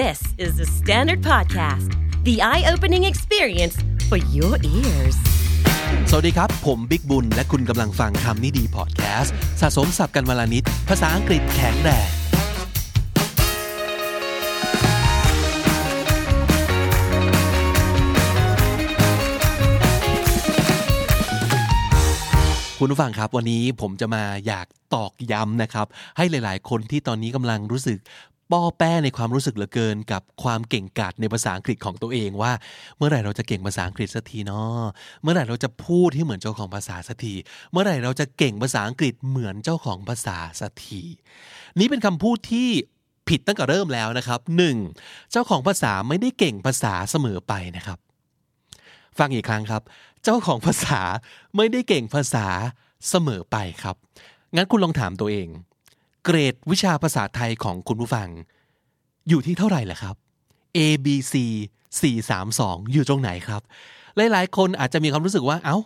This is the Standard Podcast, the eye opening experience for your ears. สวัสดีครับ ผมบิ๊กบุญ และคุณกำลังฟังคำนี้ดีพอดแคสต์สะสมสับกันวลานิด ภาษาอังกฤษแข็งแรงคุณผู้ฟังครับวันนี้ผมจะมาอยากตอกย้ำนะครับ ให้หลาย ๆ คนที่ตอนนี้กำลังรู้สึก ป้อแป้ในความรู้สึกเหลือเกิน กับความเก่งกาจในภาษาอังกฤษของตัวเองว่า เมื่อไหร่เราจะเก่งภาษาอังกฤษสักทีเนาะเมื่อไหร่เราจะพูดให้เหมือนเจ้าของภาษาสักที เมื่อไหร่เราจะเก่งภาษาอังกฤษเหมือนเจ้าของภาษาสักที นี่เป็นคำพูดที่ผิดตั้งแต่เริ่มแล้วนะครับหนึ่งเจ้าของภาษาไม่ได้เก่งภาษาเสมอไปนะครับ ฟังอีกครั้งครับ เจ้าของภาษาไม่ได้เก่งภาษาเสมอไปครับ งั้นคุณลองถามตัวเอง เกรดวิชาภาษาไทยของคุณผู้ฟัง อยู่ที่เท่าไหร่ล่ะครับ A B C 432 อยู่ตรงไหนครับ หลายๆ คนอาจจะมีความรู้สึกว่าเอ้า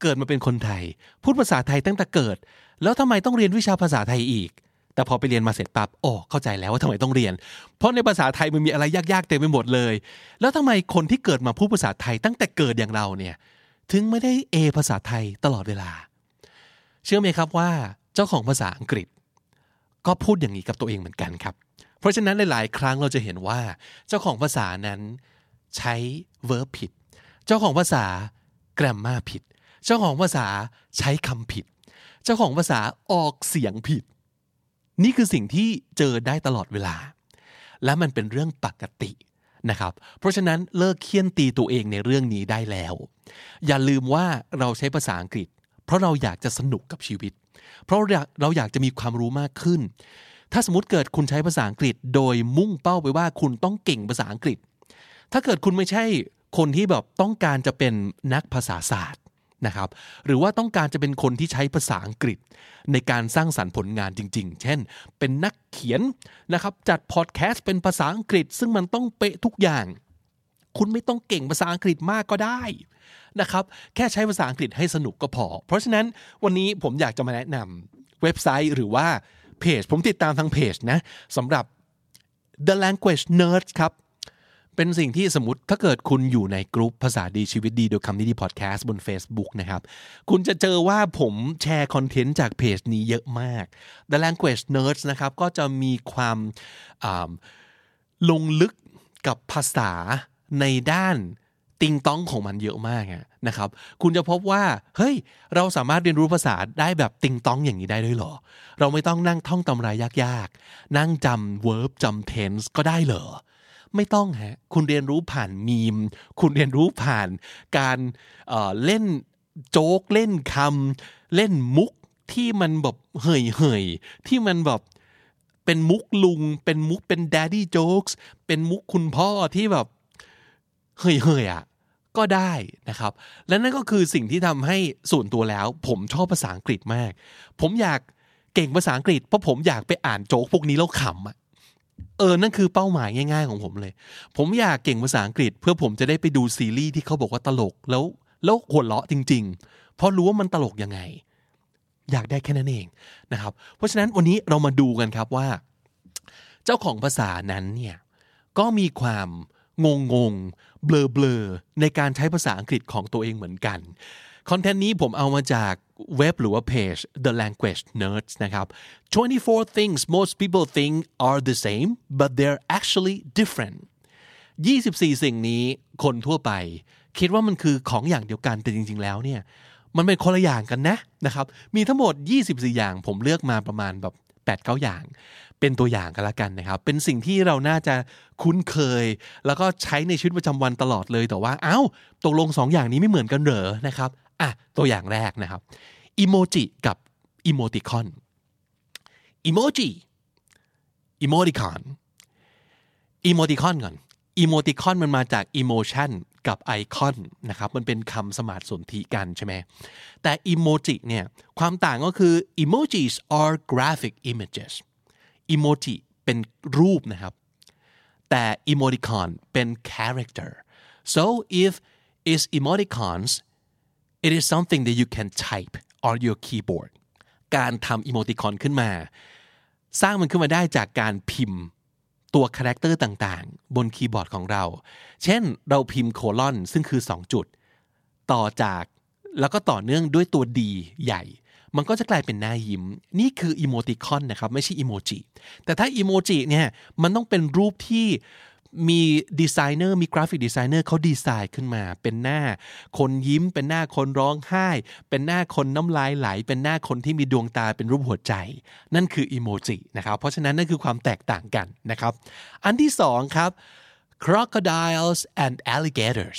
เกิดมาเป็นคนไทย พูดภาษาไทยตั้งแต่เกิด แล้วทำไมต้องเรียนวิชาภาษาไทยอีก แต่พอไปเรียนมาเสร็จปั๊บโอ้เข้าใจแล้วว่าทำไมต้องเรียน เพราะในภาษาไทยมันมีอะไรยากๆเต็มไปหมดเลย แล้วทำไมคนที่เกิดมาพูดภาษาไทยตั้งแต่เกิดอย่างเราเนี่ยถึงไม่ได้ A ภาษาไทยตลอดเวลา เชื่อไหมครับว่า เจ้าของภาษาอังกฤษ ก็พูดอย่างนี้กับตัวเองเหมือนกันครับ เพราะฉะนั้นหลาย ๆ ครั้งเราจะเห็นว่า เจ้าของภาษานั้นใช้ verb ผิด เจ้าของภาษา grammar ผิด เจ้าของภาษาใช้คำผิด เจ้าของภาษาออกเสียงผิด นี่คือสิ่งที่เจอได้ตลอดเวลา และมันเป็นเรื่องปกตินะครับ เพราะฉะนั้นเลิกเคี่ยนตีตัวเองในเรื่องนี้ได้แล้ว อย่าลืมว่าเราใช้ภาษาอังกฤษ เพราะเราอยากจะสนุกกับชีวิต เพราะเราอยากจะมีความรู้มากขึ้น ถ้าสมมติเกิดคุณใช้ภาษาอังกฤษ โดยมุ่งเป้าไปว่าคุณต้องเก่งภาษาอังกฤษ ถ้าเกิดคุณไม่ใช่คนที่แบบต้องการจะเป็นนักภาษาศาสตร์นะครับหรือว่าต้องการจะเป็นคนที่ใช้ภาษาอังกฤษ ในการสร้างสรรค์ผลงานจริง ๆ เช่น เป็นนักเขียนนะครับจัดพอดแคสต์เป็นภาษาอังกฤษ ซึ่งมันต้องเป๊ะทุกอย่าง คุณไม่ต้องเก่งภาษาอังกฤษมากก็ได้นะครับแค่ใช้ภาษาอังกฤษให้สนุกก็พอ เพราะฉะนั้นวันนี้ผมอยากจะมาแนะนำเว็บไซต์หรือว่าเพจผมติดตามทางเพจนะสำหรับ The Language Nerds ครับเป็นสิ่งที่สมมติถ้าเกิดคุณอยู่ในกลุ่มภาษาดีชีวิตดีโดยคำนี้ดีพอดแคสต์บน Facebook นะครับ คุณจะเจอว่าผมแชร์คอนเทนต์จากเพจนี้เยอะมาก The Language Nerds นะครับ ก็จะมีความลงลึกกับภาษา ในด้านติงต้องของมันเยอะมากนะครับ คุณจะพบว่า เฮ้ย เราสามารถเรียนรู้ภาษาได้แบบติงต้องอย่างนี้ได้ด้วยเหรอ เราไม่ต้องนั่งท่องตำรายากๆ นั่งจำ verb จำ tense ก็ได้เหรอ ไม่ต้องฮะ คุณเรียนรู้ผ่านมีม คุณเรียนรู้ผ่านการเเล่นโจ๊ก เล่นคำ เล่นมุกที่มันแบบเห่ยเห่ยที่มันแบบเป็นมุกลุง เป็นมุกเป็น daddy jokes เป็นมุกคุณพ่อที่แบบ เฮ้ยเฮยอะก็ได้นะครับ และนั่นก็คือสิ่งที่ทำให้ส่วนตัวแล้ว ผมชอบภาษาอังกฤษมาก ผมอยากเก่งภาษาอังกฤษเพราะผมอยากไปอ่านโจ๊กพวกนี้แล้วขำอะเออ นั่นคือเป้าหมายง่าย ๆ ของผมเลย ผมอยากเก่งภาษาอังกฤษ เพื่อผมจะได้ไปดูซีรีส์ที่เขาบอกว่าตลกแล้วแล้วหัวเราะจริง ๆ เพราะรู้ว่ามันตลกยังไง อยากได้แค่นั้นเองนะครับ เพราะฉะนั้นวันนี้เรามาดูกันครับว่า เจ้าของภาษานั้นเนี่ยก็มีความงงง เบลอเบลอในการใช้ภาษาอังกฤษของตัวเองเหมือนกันคอนเทนต์นี้ผมเอามาจากเว็บหรือว่าเพจ The Language Nerds นะครับ 24 things most people think are the same but they're actually different 24 สิ่งนี้คนทั่วไป คิดว่ามันคือของอย่างเดียวกันแต่จริง ๆ แล้วเนี่ย มันเป็นคนละอย่างกันนะนะครับ มีทั้งหมด 24 อย่างผมเลือกมาประมาณแบบ8 9 อย่าง เป็นตัวอย่างกันละกันนะครับ เป็นสิ่งที่เราน่าจะคุ้นเคย แล้วก็ใช้ในชีวิตประจำวันตลอดเลยแต่ว่าเอา้าตกลงสองอย่างนี้ไม่เหมือนกันเหรอนะครับอะตัวอย่างแรกนะครับอีโมจิกับ emoticon emoji emoticon emoticon ก่อน emoticon มันมาจาก emotion กับไอคอนนะครับมันเป็นคำสมาร์ทสนธิกันใช่ไหมแต่อีโมจิเนี่ยความต่างก็คือ emojis are graphic images emoji เป็นรูปนะครับ แต่ emoticon เป็น character so if it's emoticons it is something that you can type on your keyboard การทำ emoticon ขึ้นมา สร้างมันขึ้นมาได้จากการพิมพ์ตัว character ต่างๆ บนคีย์บอร์ดของเรา เช่นเราพิมพ์ colon ซึ่งคือ 2 จุด ต่อจากแล้วก็ต่อเนื่องด้วยตัว D ใหญ่ มันก็จะกลายเป็นหน้ายิ้ม นี่คือ emoticon นะครับ ไม่ใช่อีโมจิแต่ถ้าอีโมจิเนี่ยมันต้องเป็นรูปที่มีดีไซเนอร์มีกราฟิกดีไซเนอร์เขาดีไซน์ขึ้นมา เป็นหน้าคนยิ้ม เป็นหน้าคนร้องไห้ เป็นหน้าคนน้ำลายไหล เป็นหน้าคนที่มีดวงตาเป็นรูปหัวใจ นั่นคืออีโมจินะครับเพราะฉะนั้นนั่นคือความแตกต่างกันนะครับ อันที่สองครับ crocodiles and alligators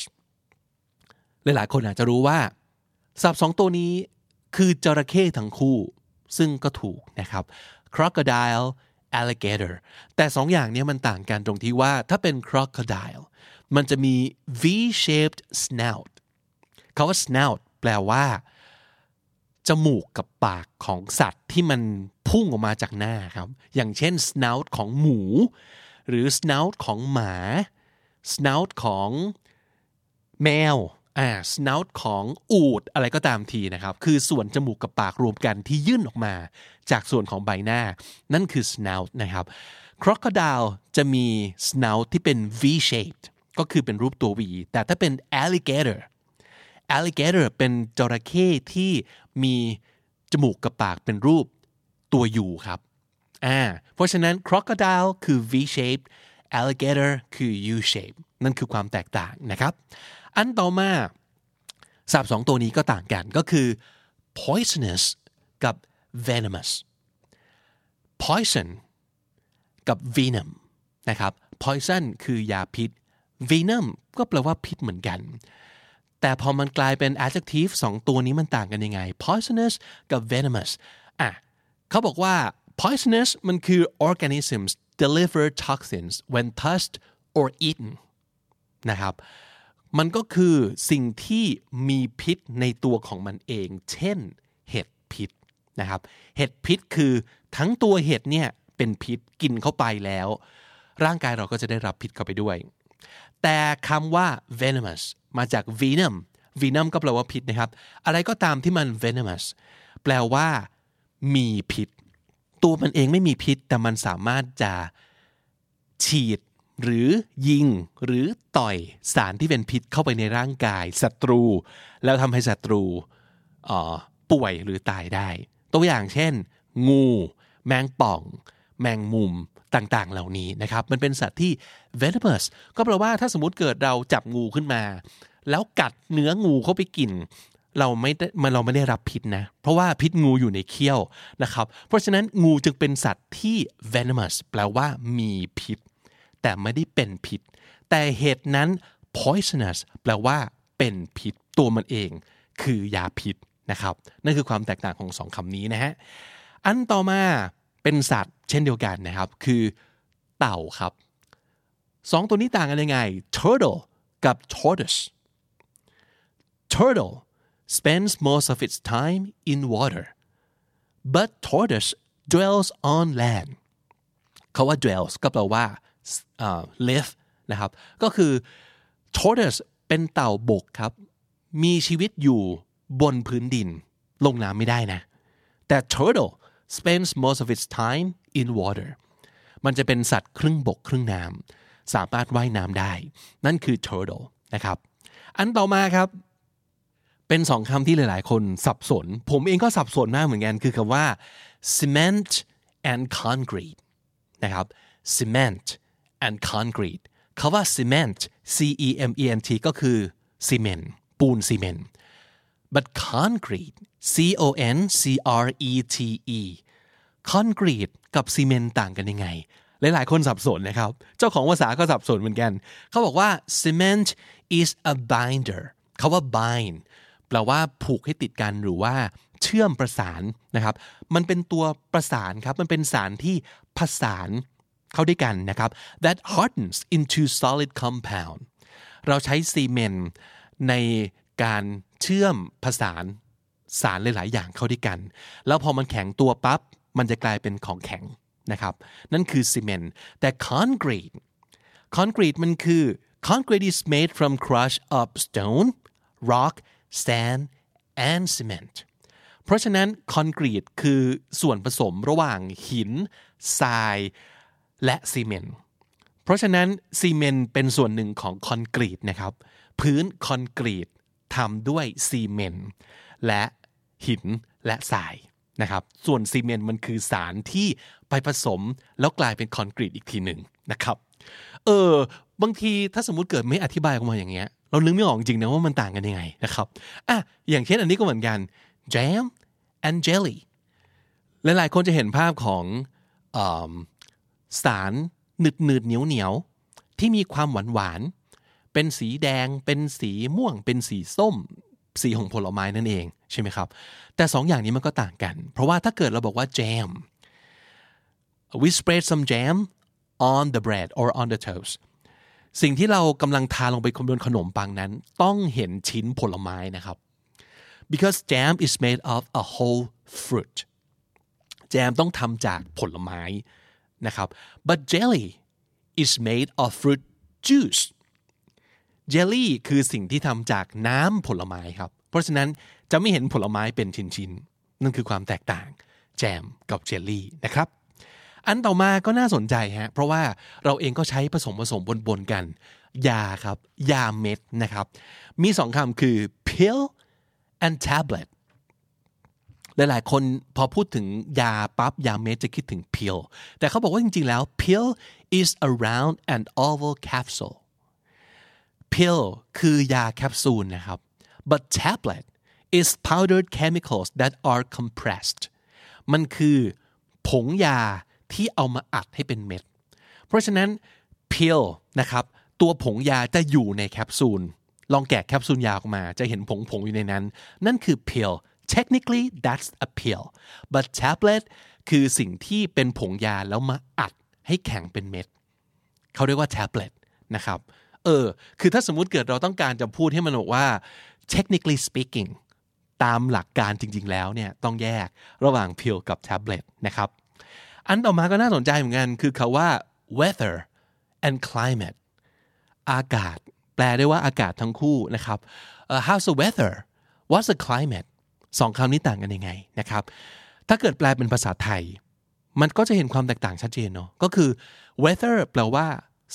หลายๆคนอาจจะรู้ว่าศัพท์สองตัวนี้ คือจระเข้ทั้งคู่ ซึ่งก็ถูกนะครับ crocodile alligator แต่สองอย่างนี้มันต่างกันตรงที่ว่าถ้าเป็น crocodile มันจะมี V-shaped snout คาว่า snout แปลว่า จมูกกับปากของสัตว์ที่มันพุ่งออกมาจากหน้าครับ อย่างเช่น snout ของหมู หรือ snout ของหมา snout ของแมว อ่า snout ของอูดอะไรก็ตามทีนะครับ คือส่วนจมูกกับปากรวมกันที่ยื่นออกมา จากส่วนของใบหน้า นั่นคือ snout นะครับ crocodile จะมี snout ที่เป็น V shaped ก็คือเป็นรูปตัว V แต่ถ้าเป็น alligator alligator เป็นจระเข้ที่มีจมูกกับปากเป็นรูปตัว U ครับอ่าเพราะฉะนั้น crocodile คือ V shaped alligator คือ U shape นั่นคือความแตกต่างนะครับ อันต่อมาสับสองตัวนี้ก็ต่างกันก็คือ poisonous กับ venomous poison กับ venom นะครับ poison คือยาพิษ venom ก็แปลว่าพิษเหมือนกัน แต่พอมันกลายเป็น adjective สองตัวนี้มันต่างกันยังไง poisonous กับ venomous อะเขาบอกว่า poisonous มันคือ organisms deliver toxins when touched or eaten นะครับ มันก็คือสิ่งที่มีพิษในตัวของมันเอง เช่น เห็ดพิษนะครับ เห็ดพิษคือทั้งตัวเห็ดเนี่ยเป็นพิษกินเข้าไปแล้ว ร่างกายเราก็จะได้รับพิษเข้าไปด้วย แต่คำว่า venomous มาจาก venom venom ก็แปลว่าพิษนะครับ อะไรก็ตามที่มัน venomous แปลว่า มีพิษ ตัวมันเองไม่มีพิษ แต่มันสามารถจะฉีดหรือยิงหรือต่อยสารที่เป็นพิษเข้าไปในร่างกายศัตรู แล้วทำให้ศัตรูป่วยหรือตายได้ ตัวอย่างเช่น งู แมงป่อง แมงมุมต่างๆ เหล่านี้นะครับ มันเป็นสัตว์ที่ venomous ก็แปลว่าถ้าสมมติเกิดเราจับงูขึ้นมา แล้วกัดเนื้องูเข้าไปกิน เราไม่ได้มันเราไม่ได้รับพิษนะ เพราะว่าพิษงูอยู่ในเขี้ยวนะครับ เพราะฉะนั้นงูจึงเป็นสัตว์ที่ venomous แปลว่ามีพิษ แต่ไม่ได้เป็นพิษ แต่เหตุนั้น poisonous แปลว่าเป็นพิษตัวมันเอง คือยาพิษนะครับ นั่นคือความแตกต่างของสองคำนี้นะฮะ อันต่อมาเป็นสัตว์เช่นเดียวกันนะครับ คือเต่าครับสองตัวนี้ต่างกันยังไง turtle กับ tortoise turtle spends most of its time in water but tortoise dwells on land เขาว่า dwells ก็แปลว่า live นะครับ ก็คือ tortoise เป็นเต่าบกครับ มีชีวิตอยู่บนพื้นดิน ลงน้ำไม่ได้นะ แต่ turtle spends most of its time in water มันจะเป็นสัตว์ครึ่งบกครึ่งน้ำสามารถว่ายน้ำได้ นั่นคือ turtle นะครับ อันต่อมาครับ เป็นสองคำที่หลาย ๆ คนสับสน ผมเองก็สับสนมากเหมือนกันคือคำว่า cement and concrete นะครับ cement and concrete คาว่า cement c e m e n t ก็คือซีเมนต์ปูนซีเมนต์ but concrete c o n c r e t e concrete กับซีเมนต์ต่างกันยังไง หลายๆ คนสับสนนะครับ เจ้าของภาษาก็สับสนเหมือนกัน เขาบอกว่า cement is a binder เขาว่า bind แปลว่าผูกให้ติดกันหรือว่าเชื่อมประสานนะครับ มันเป็นตัวประสานครับ มันเป็นสารที่ผสานเข้าด้วยกันนะครับ that hardens into solid compound เราใช้ซีเมนต์ในการเชื่อมผสานสารหลาย ๆ อย่างเข้าด้วยกัน แล้วพอมันแข็งตัวปับ๊บ มันจะกลายเป็นของแข็งนะครับ นั่นคือซีเมนต์ แต่ concrete concrete มันคือ concrete is made from crushed up stone rock sand and cement เพราะฉะนั้นคอนกรีตคือส่วนผสมระหว่างหินทรายและซีเมนต์เพราะฉะนั้นซีเมนต์เป็นส่วนหนึ่งของคอนกรีตนะครับ พื้นคอนกรีตทำด้วยซีเมนต์และหินและทรายนะครับ ส่วนซีเมนต์มันคือสารที่ไปผสมแล้วกลายเป็นคอนกรีตอีกทีหนึ่งนะครับ เออบางทีถ้าสมมุติเกิดไม่อธิบายออกมาอย่างเงี้ย เรานึกไม่ออกจริงนะว่ามันต่างกันยังไงนะครับอะอย่างเช่นอันนี้ก็เหมือนกัน jam and jelly หลายๆคนจะเห็นภาพของอสารหนืดหนืดเหนียวเหนียวที่มีความหวานหวานเป็นสีแดง เป็นสีม่วง เป็นสีส้ม สีของผลไม้นั่นเองใช่ไหมครับ แต่สองอย่างนี้มันก็ต่างกัน เพราะว่าถ้าเกิดเราบอกว่า jam we spread some jam on the bread or on the toast สิ่งที่เรากำลังทาลงไปบนขนมปังนั้น ต้องเห็นชิ้นผลไม้นะครับ because jam is made of a whole fruit แจมต้องทำจากผลไม้นะครับ but jelly is made of fruit juice jelly คือสิ่งที่ทำจากน้ำผลไม้ครับ เพราะฉะนั้นจะไม่เห็นผลไม้เป็นชิ้นๆ นั่นคือความแตกต่าง แจมกับเจลลี่นะครับ อันต่อมาก็น่าสนใจฮะเพราะว่าเราเองก็ใช้ผสมผสมบนๆกัน ยาครับ ยาเม็ดนะครับ มีสองคำคือ pill and tablet หลายๆ คนพอพูดถึงยาปั๊บยาเม็ดจะคิดถึง pill แต่เขาบอกว่าจริงๆแล้ว pill is a round and oval capsule pill คือยาแคปซูลนะครับ but tablet is powdered chemicals that are compressed มันคือผงยา ที่เอามาอัดให้เป็นเม็ด เพราะฉะนั้น pill นะครับตัวผงยาจะอยู่ในแคปซูล ลองแกะแคปซูลยาออกมา จะเห็นผงผงอยู่ในนั้น นั่นคือ pill technically that's a pill but tablet คือสิ่งที่เป็นผงยาแล้วมาอัดให้แข็งเป็นเม็ด เขาเรียกว่า tablet นะครับเออ คือถ้าสมมุติเกิดเราต้องการจะพูดให้มันบอกว่า technically speaking ตามหลักการจริง ๆ แล้วเนี่ยต้องแยกระหว่าง pill กับ tablet นะครับ อันต่อมาก็น่าสนใจเหมือนกัน คือคาว่า weather and climate อากาศ แปลได้ว่าอากาศทั้งคู่นะครับ uh, how's the weather what's the climate สองคำนี้ต่างกันยังไงนะครับ ถ้าเกิดแปลเป็นภาษาไทย มันก็จะเห็นความแตกต่างชัดเจนเนาะ ก็คือ weather แปลว่า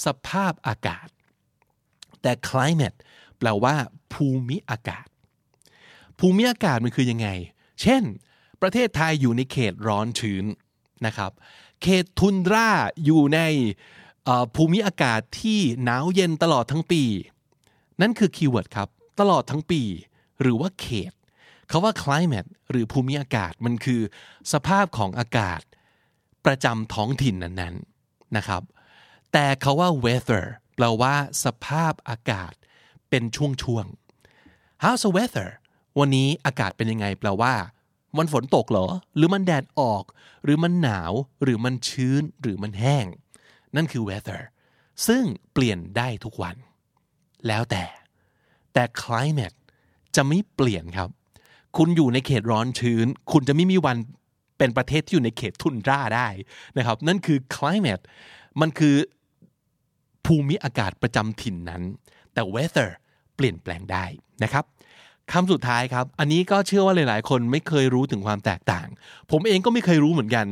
สภาพอากาศ แต่ climate แปลว่า ภูมิอากาศ ภูมิอากาศมันคือยังไง เช่น ประเทศไทยอยู่ในเขตร้อนชื้น นะครับเขตทุนราอยู่ในภูมิอากาศที่หนาวเย็นตลอดทั้งปี นั่นคือคีย์เวิร์ดครับ ตลอดทั้งปี หรือว่าเขตคาว่า climate หรือภูมิอากาศมันคือ สภาพของอากาศ ประจำท้องถิ่นนั้นๆนะครับ แต่คาว่า weather แปลว่า สภาพอากาศเป็นช่วงๆ how's the weather วันนี้อากาศเป็นยังไง แปลว่า มันฝนตกเหรอ หรือมันแดดออก หรือมันหนาว หรือมันชื้น หรือมันแห้ง นั่นคือ weather ซึ่งเปลี่ยนได้ทุกวัน แล้วแต่ แต่ climate จะไม่เปลี่ยนครับ คุณอยู่ในเขตร้อนชื้น คุณจะไม่มีวันเป็นประเทศที่อยู่ในเขตทุนร่าได้นะครับ นั่นคือ climate มันคือภูมิอากาศประจำถิ่นนั้น แต่ weather เปลี่ยนแปลงได้นะครับ คำสุดท้ายครับ อันนี้ก็เชื่อว่าหลาย ๆ คนไม่เคยรู้ถึงความแตกต่าง ผมเองก็ไม่เคยรู้เหมือนกัน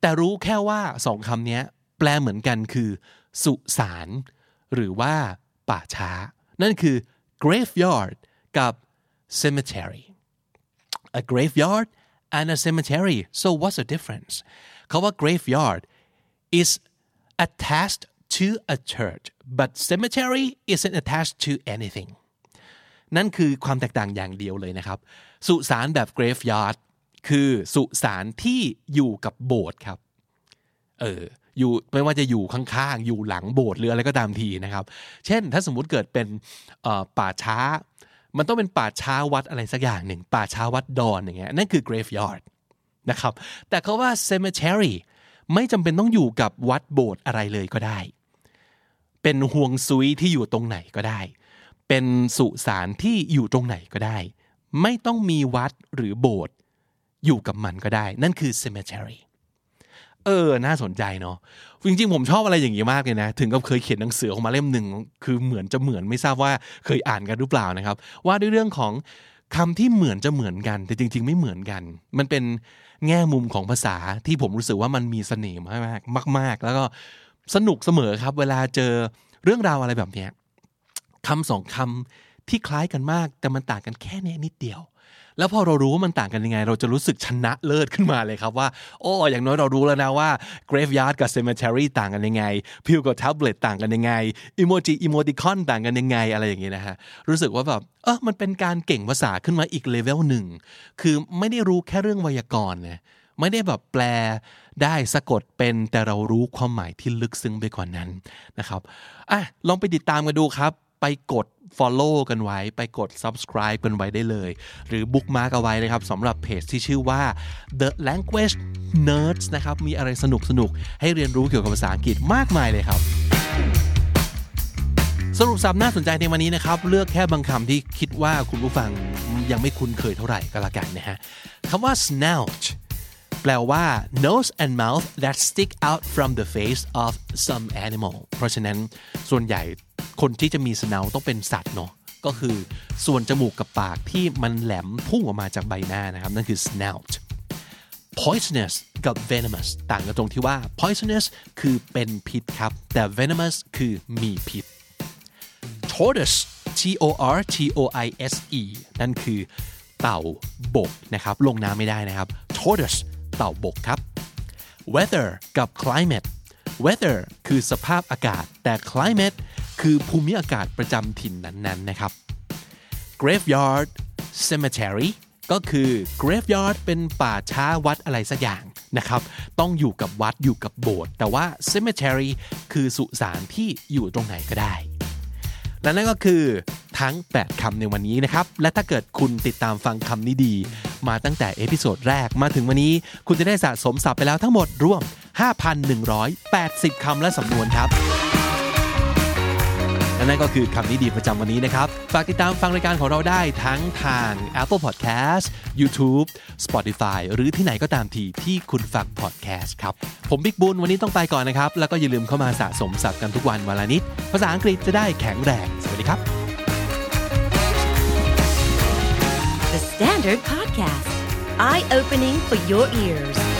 แต่รู้แค่ว่าสองคำนี้แปลเหมือนกันคือ สุสานหรือว่าป่าช้า นั่นคือ graveyard กับ cemetery a graveyard and a cemetery so what's the difference เขาว่า graveyard is attached to a church but cemetery isn't attached to anything นั่นคือความแตกต่างอย่างเดียวเลยนะครับ สุสานแบบ graveyard คือสุสานที่อยู่กับโบสถ์ครับ เอออยู่ไม่ว่าจะอยู่ข้างๆ อยู่หลังโบสถ์หรืออะไรก็ตามทีนะครับ เช่น ถ้าสมมุติเกิดเป็นป่าช้า มันต้องเป็นป่าช้าวัดอะไรสักอย่างหนึ่ง ป่าช้าวัดดอนอย่างเงี้ยนั่นคือ graveyard นะครับ แต่เขาว่า cemetery ไม่จำเป็นต้องอยู่กับวัดโบสถ์อะไรเลยก็ได้ เป็นห่วงซุยที่อยู่ตรงไหนก็ได้ เป็นสุสานที่อยู่ตรงไหนก็ได้ ไม่ต้องมีวัดหรือโบสถ์อยู่กับมันก็ได้ นั่นคือ cemetery เออ น่าสนใจเนาะ จริงๆ ผมชอบอะไรอย่างนี้มากเลยนะ ถึงกับเคยเขียนหนังสือออกมาเล่มหนึ่ง คือเหมือนจะเหมือนไม่ทราบว่าเคยอ่านกันหรือเปล่านะครับ ว่าด้วยเรื่องของคำที่เหมือนจะเหมือนกัน แต่จริง ๆ ไม่เหมือนกัน มันเป็นแง่มุมของภาษาที่ผมรู้สึกว่ามันมีเสน่ห์มากมาก ๆ แล้วก็สนุกเสมอครับ เวลาเจอเรื่องราวอะไรแบบเนี้ย คำสองคำที่คล้ายกันมาก แต่มันต่างกันแค่นี้นิดเดียว แล้วพอเรารู้ว่ามันต่างกันยังไง เราจะรู้สึกชนะเลิศขึ้นมาเลยครับว่าโอ้อย่างน้อยเรารู้แล้วนะว่า graveyard กับ cemetery ต่างกันยังไง p i l กับ tablet ต่างกันยังไง emoji emoticon ต่างกันยังไงอะไรอย่างนี้ยนะฮะรู้สึกว่าแบบเออมันเป็นการเก่งภาษาขึ้นมาอีกเลเวลหนึ่งคือไม่ได้รู้แค่เรื่องไวยากรณ์นะไม่ได้แบบแปลได้สะกดเป็นแต่เรารู้ความหมายที่ลึกซึ้งไปกว่านั้นนะครับอะลองไปติดตามกันดูครับ ไปกด follow กันไว้ ไปกด subscribe กันไว้ได้เลย หรือ bookmark เอาไว้นะครับสำหรับเพจที่ชื่อว่า The Language Nerds นะครับ มีอะไรสนุกสนุกให้เรียนรู้เกี่ยวกับภาษาอังกฤษมากมายเลยครับ สรุปสับน่าสนใจในวันนี้นะครับ เลือกแค่บางคำที่คิดว่าคุณผู้ฟังยังไม่คุ้นเคยเท่าไหร่ก็แล้วกันนะฮะคำว่า snout แปลว่า nose and mouth that stick out from the face of some animal เพราะฉะนั้นส่วนใหญ่ คนที่จะมี snout ต้องเป็นสัตว์เนาะก็คือส่วนจมูกกับปากที่มันแหลมพุ่งออกมาจากใบหน้านะครับ นั่นคือ snout poisonous กับ venomous ต่างกันตรงที่ว่า poisonous คือเป็นพิษครับ แต่ venomous คือมีพิษ tortoise T O R T O I S E นั่นคือเต่าบกนะครับ ลงน้ำไม่ได้นะครับ tortoise เต่าบกครับ weather กับ climate weather คือสภาพอากาศ แต่ climate คือภูมิอากาศประจำถิ่นนั้นๆนะครับ graveyard cemetery ก็คือ graveyard เป็นป่าช้าวัดอะไรสักอย่างนะครับ ต้องอยู่กับวัดอยู่กับโบสถ์แต่ว่า cemetery คือสุสานที่อยู่ตรงไหนก็ได้ และนั่นก็คือทั้ง 8คำในวันนี้นะครับ และถ้าเกิดคุณติดตามฟังคำนี้ดี มาตั้งแต่ episode แรกมาถึงวันนี้ คุณจะได้สะสมศัพท์ไปแล้วทั้งหมดรวม 5,180คำและสำนวนครับ และนั่นก็คือคำนี้ดีประจำวันนี้นะครับ ฝากติดตามฟังรายการของเราได้ทั้งทาง Apple Podcast YouTube Spotify หรือที่ไหนก็ตามทีที่คุณฟัง podcast ครับ ผมบิ๊กบุญวันนี้ต้องไปก่อนนะครับ แล้วก็อย่าลืมเข้ามาสะสมศัพท์กันทุกวันวันละนิด ภาษาอังกฤษจะได้แข็งแรง สวัสดีครับ The Standard Podcast, eye opening for your ears.